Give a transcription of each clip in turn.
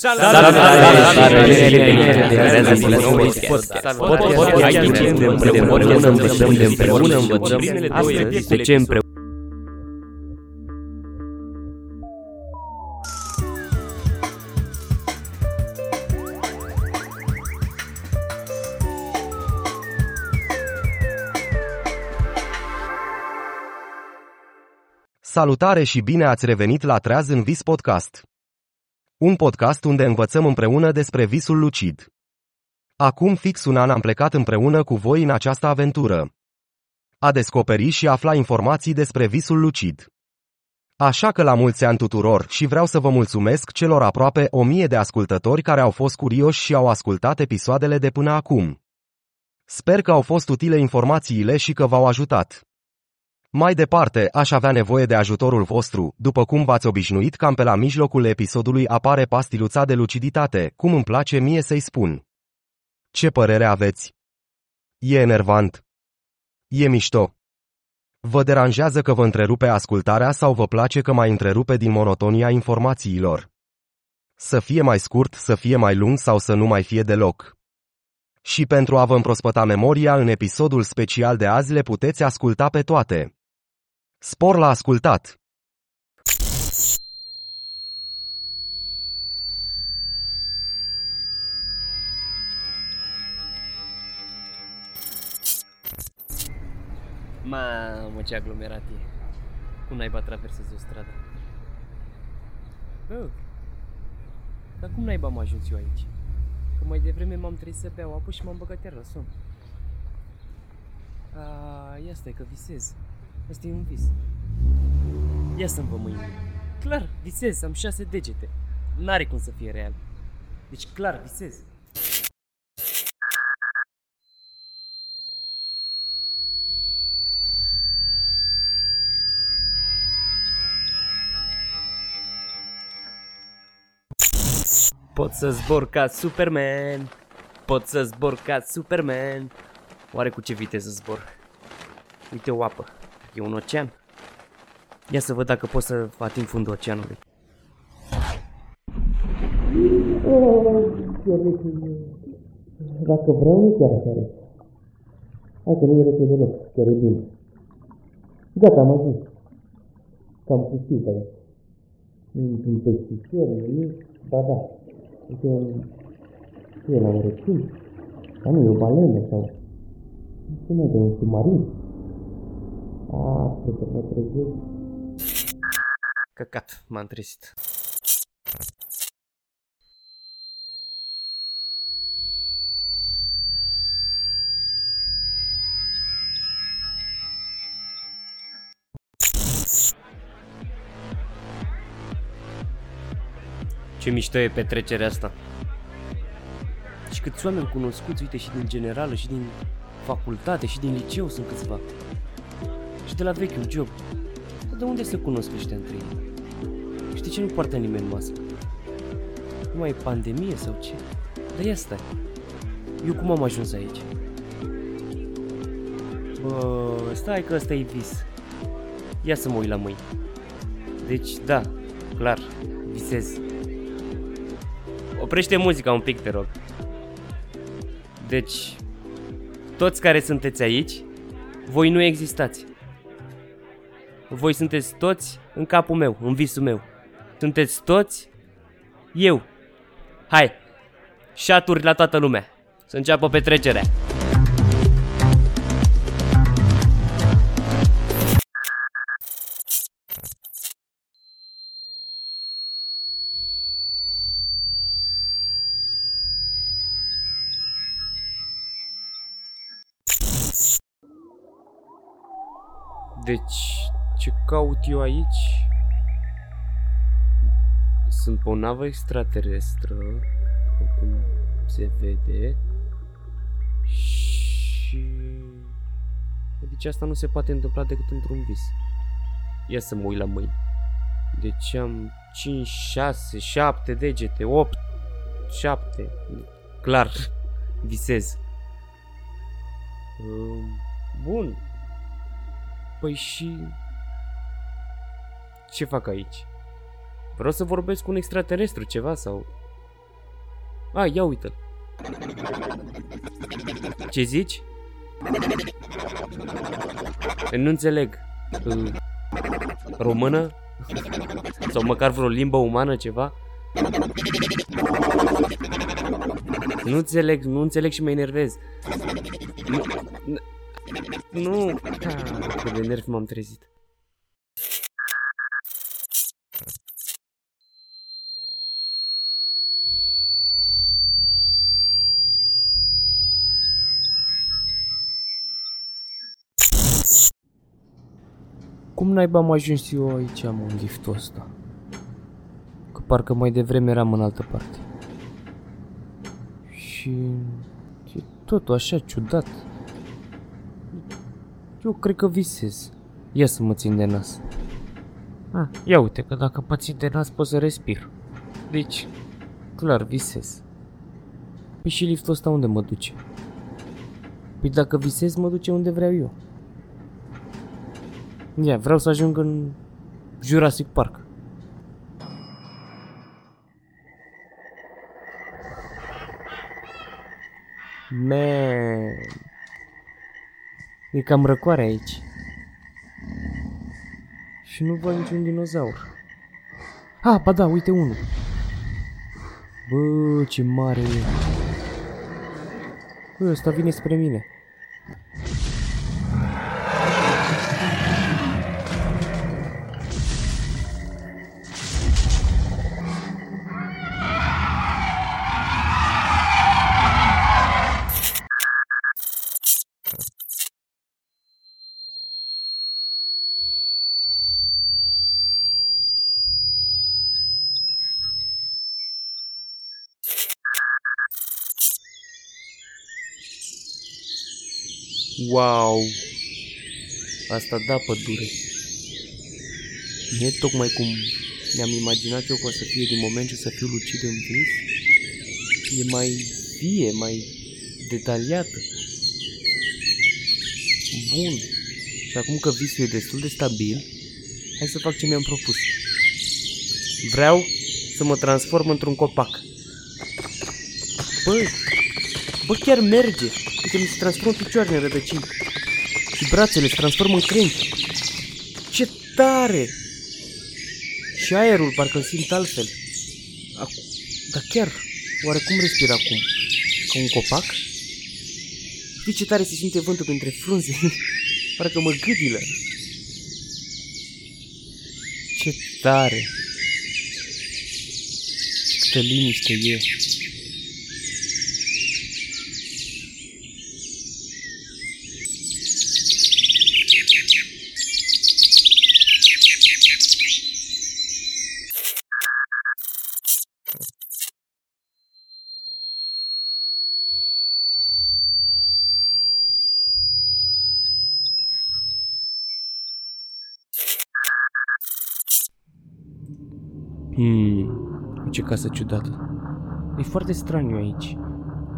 Salutare! Podcast aici împreună învățăm de împreună învățăm astăzi de ce împreună Salutare și bine ați revenit la Treaz în Vis Podcast. Un podcast unde învățăm împreună despre visul lucid. Acum fix un an am plecat împreună cu voi în această aventură. A descoperi și afla informații despre visul lucid. Așa că la mulți ani tuturor și vreau să vă mulțumesc celor aproape o mie de ascultători care au fost curioși și au ascultat episoadele de până acum. Sper că au fost utile informațiile și că v-au ajutat. Mai departe, aș avea nevoie de ajutorul vostru, după cum v-ați obișnuit cam pe la mijlocul episodului apare pastiluța de luciditate, cum îmi place mie să-i spun. Ce părere aveți? E enervant. E mișto. Vă deranjează că vă întrerupe ascultarea sau vă place că mai întrerupe din monotonia informațiilor? Să fie mai scurt, să fie mai lung sau să nu mai fie deloc. Și pentru a vă împrospăta memoria, în episodul special de azi le puteți asculta pe toate. Spor la ascultat! Mamă, ce aglomerat e. Cum naiba traversezi o stradă? Bă, dar cum naiba am ajuns eu aici? Că mai devreme m-am trezit să beau apă și m-am băgat iar la somn. A, ia stai că visez. Asta e un vis. Ia să-mi vă mâine. Clar, visez, am șase degete. N-are cum să fie real. Deci clar, visez. Pot să zbor ca Superman Pot să zbor ca Superman Oare cu ce viteză zbor? Uite o apă E un ocean Ia să văd dacă pot să ating fundul oceanului Dacă vreau, nu chiar așa rece. Hai că nu e rece deloc, chiar e bine. Gata, am ajuns. Cam pustiu pe aici. Nu e niciun peștișor, nimic. Ba da, uite un... Ce e la un recin? Dar nu e o balenă sau... Ce mai de un submarin? A, cred că mă trezesc. Căcat, m-am trezit Ce mișto e petrecerea asta. Și câți oameni cunoscuți, uite, și din generală, și din facultate, și din liceu sunt câțiva. Și de la vechiul job. Dar de unde se cunosc ăștia între ei? Știi ce nu poartă nimeni mască? Nu mai e pandemie sau ce? Dar ia stai. Eu cum am ajuns aici? Bă, stai că ăsta e vis. Ia să mă uit la mâini. Deci, da, clar, visez. Oprește muzica un pic, te rog. Deci, toți care sunteți aici, voi nu existați. Voi sunteți toți în capul meu, în visul meu. Sunteți toți eu. Hai, șaturi la toată lumea. Să înceapă petrecerea. Deci, ce caut eu aici? Sunt pe o navă extraterestră, după cum se vede. Și... Deci asta nu se poate întâmpla decât într-un vis. Ia să mă uit la mâini. Deci am 5, 6, 7 degete, 8, 7. Clar, visez. Bun, Păi și... Ce fac aici? Vreau să vorbesc cu un extraterestru, ceva, sau... A, ia uite-l. Ce zici? Nu înțeleg. Uh, Română? Sau măcar vreo limbă umană, ceva? Nu înțeleg, nu înțeleg și mă enervez. Nu, nu, ah, cât de nervi m-am trezit. Cum naiba am ajuns eu aici, mă, în liftul ăsta? Că parcă mai devreme eram în altă parte. Și... E totul așa ciudat. Eu cred că visez. Ia să mă țin de nas. Ah, ia uite că dacă mă țin de nas pot să respir. Deci, clar, visez. Păi și liftul ăsta unde mă duce? Păi dacă visez, mă duce unde vreau eu. Ia, vreau să ajung în Jurassic Park. Man. E cam răcoare aici. Și nu văd niciun dinozaur. Ah, ba da, uite unul. Bă, ce mare e. Bă, ăsta vine spre mine. Wow! Asta da pădure. Nu e tocmai cum mi-am imaginat eu că o să fie din moment ce să fiu lucid în vis. E mai vie, mai detaliată. Bun. Și acum că visul e destul de stabil, hai să fac ce mi-am propus. Vreau să mă transform într-un copac. Bă, bă chiar merge. Uite, mi se transformă picioarele în rădăcini. Și brațele se transformă în crengi. Ce tare! Și aerul parcă îl simt altfel. Acu... Dar chiar, oare cum respir acum? Ca un copac? Știi ce tare se simte vântul printre frunze? Parcă mă gâdilă. Ce tare! Câtă liniște e. Hmm, ce casă ciudată. E foarte straniu aici.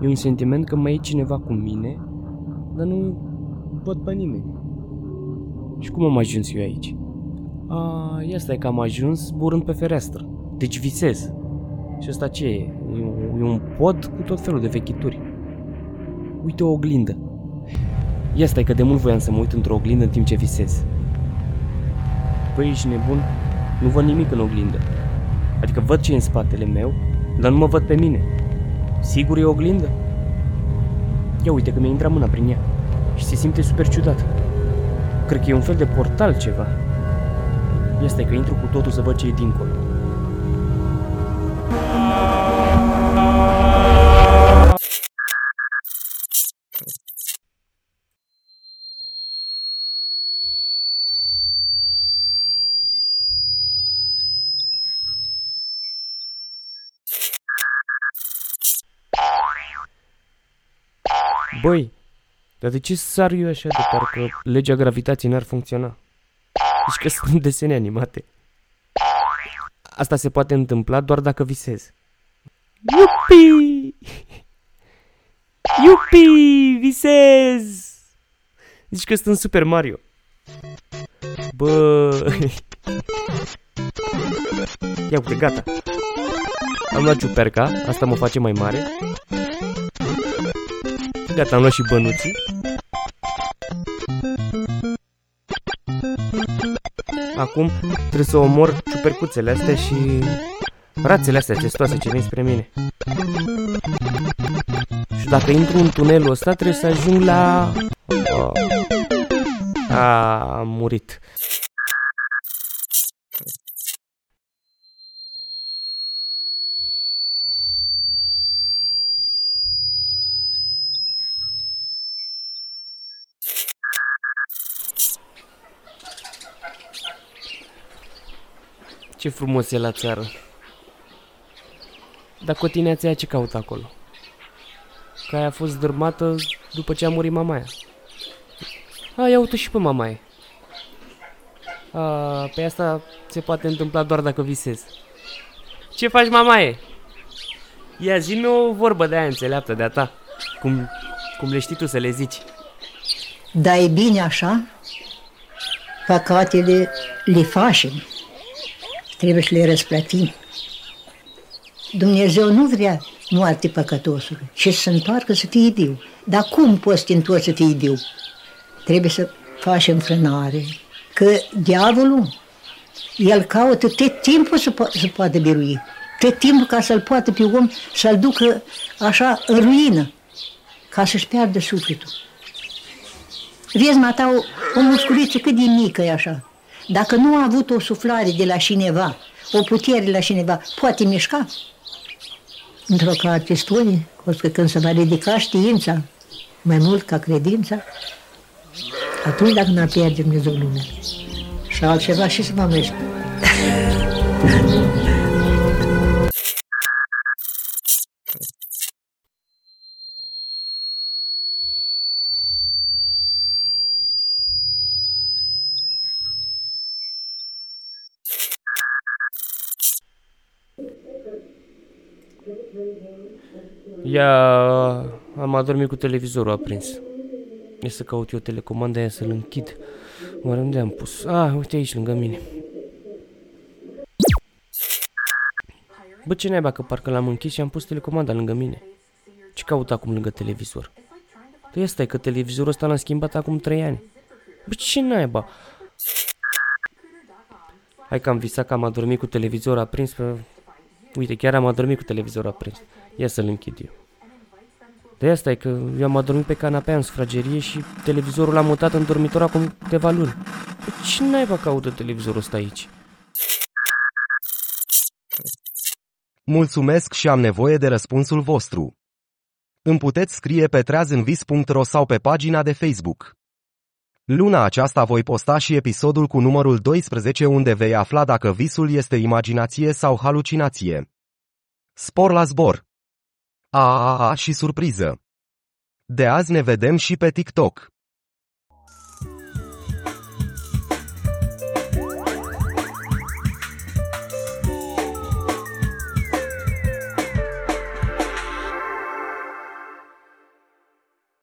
E un sentiment că mai e cineva cu mine, dar nu văd pe nimeni. Și cum am ajuns eu aici? A, ia stai că am ajuns burând pe fereastră. Deci visez. Și asta ce e? E un, e un pod cu tot felul de vechituri. Uite o oglindă. Ia stai că de mult voiam să mă uit într-o oglindă în timp ce visez. Păi ești nebun? Nu văd nimic în oglindă. Adică văd ce e în spatele meu, dar nu mă văd pe mine. Sigur e o oglindă? Ia uite că mi-a intrat mâna prin ea și se simte super ciudat. Cred că e un fel de portal ceva. Ia stai că intru cu totul să văd ce e dincolo. Băi, dar de ce sar eu așa de parcă legea gravitației n-ar funcționa? Deci că sunt desene animate. Asta se poate întâmpla doar dacă visez. Iupi! Iupi! Visez! Zici că sunt în Super Mario. Bă... Ia uite, gata. Am luat ciuperca, asta mă face mai mare. Gata, am luat și bănuții. Acum trebuie să omor ciupercuțele astea și rațele astea testoase ce vin spre mine. Și dacă intru în tunelul ăsta trebuie să ajung la... Oh. A, am murit. Ce frumos e la țară. Dar cotineața ce caută acolo? Că aia a fost dărmată după ce a murit mamaia. A, ia uite și pe mamaie. A, pe asta se poate întâmpla doar dacă visezi. Ce faci, mamaie? Ia zi o vorbă de aia înțeleaptă de-a ta. Cum, cum le știi tu să le zici. Da, e bine așa? Păcatele le facem. Trebuie să le răsplătim. Dumnezeu nu vrea moarte păcătosului, ci să se întoarcă să fie viu. Dar cum poți să te întorci să fii viu? Trebuie să faci înfrânare. Că diavolul, el caută tot timpul să, po- să poată birui. Tot timpul ca să-l poată pe om să-l ducă așa în ruină, ca să-și piardă sufletul. Vezi, mata, o, o musculiță cât de mică e așa. Dacă nu a avut o suflare de la cineva, o putere de la cineva, poate mișca. Într-o carte spune că când se va ridica știința, mai mult ca credința, atunci dacă n-ar pierde Dumnezeu lumea. Și altceva și să mă mești. Ia, am adormit cu televizorul aprins. E să caut eu telecomanda aia să-l închid. Oare unde am pus? Ah, uite aici, lângă mine. Bă, ce naiba că parcă l-am închis și am pus telecomanda lângă mine. Ce caut acum lângă televizor? Păi ăsta e că televizorul ăsta l-am schimbat acum 3 ani. Bă, ce naiba? Hai că am visat că am adormit cu televizorul aprins pe... Uite, chiar am adormit cu televizorul aprins. Ia să-l închid eu. De asta e că eu am adormit pe canapea în sufragerie și televizorul l-am mutat în dormitor acum câteva luni. Păi ce naiba caută televizorul ăsta aici? Mulțumesc și am nevoie de răspunsul vostru. Îmi puteți scrie pe treazânvis.ro sau pe pagina de Facebook. Luna aceasta voi posta și episodul cu numărul 12 unde vei afla dacă visul este imaginație sau halucinație. Spor la zbor! A, a, a și surpriză! De azi ne vedem și pe TikTok.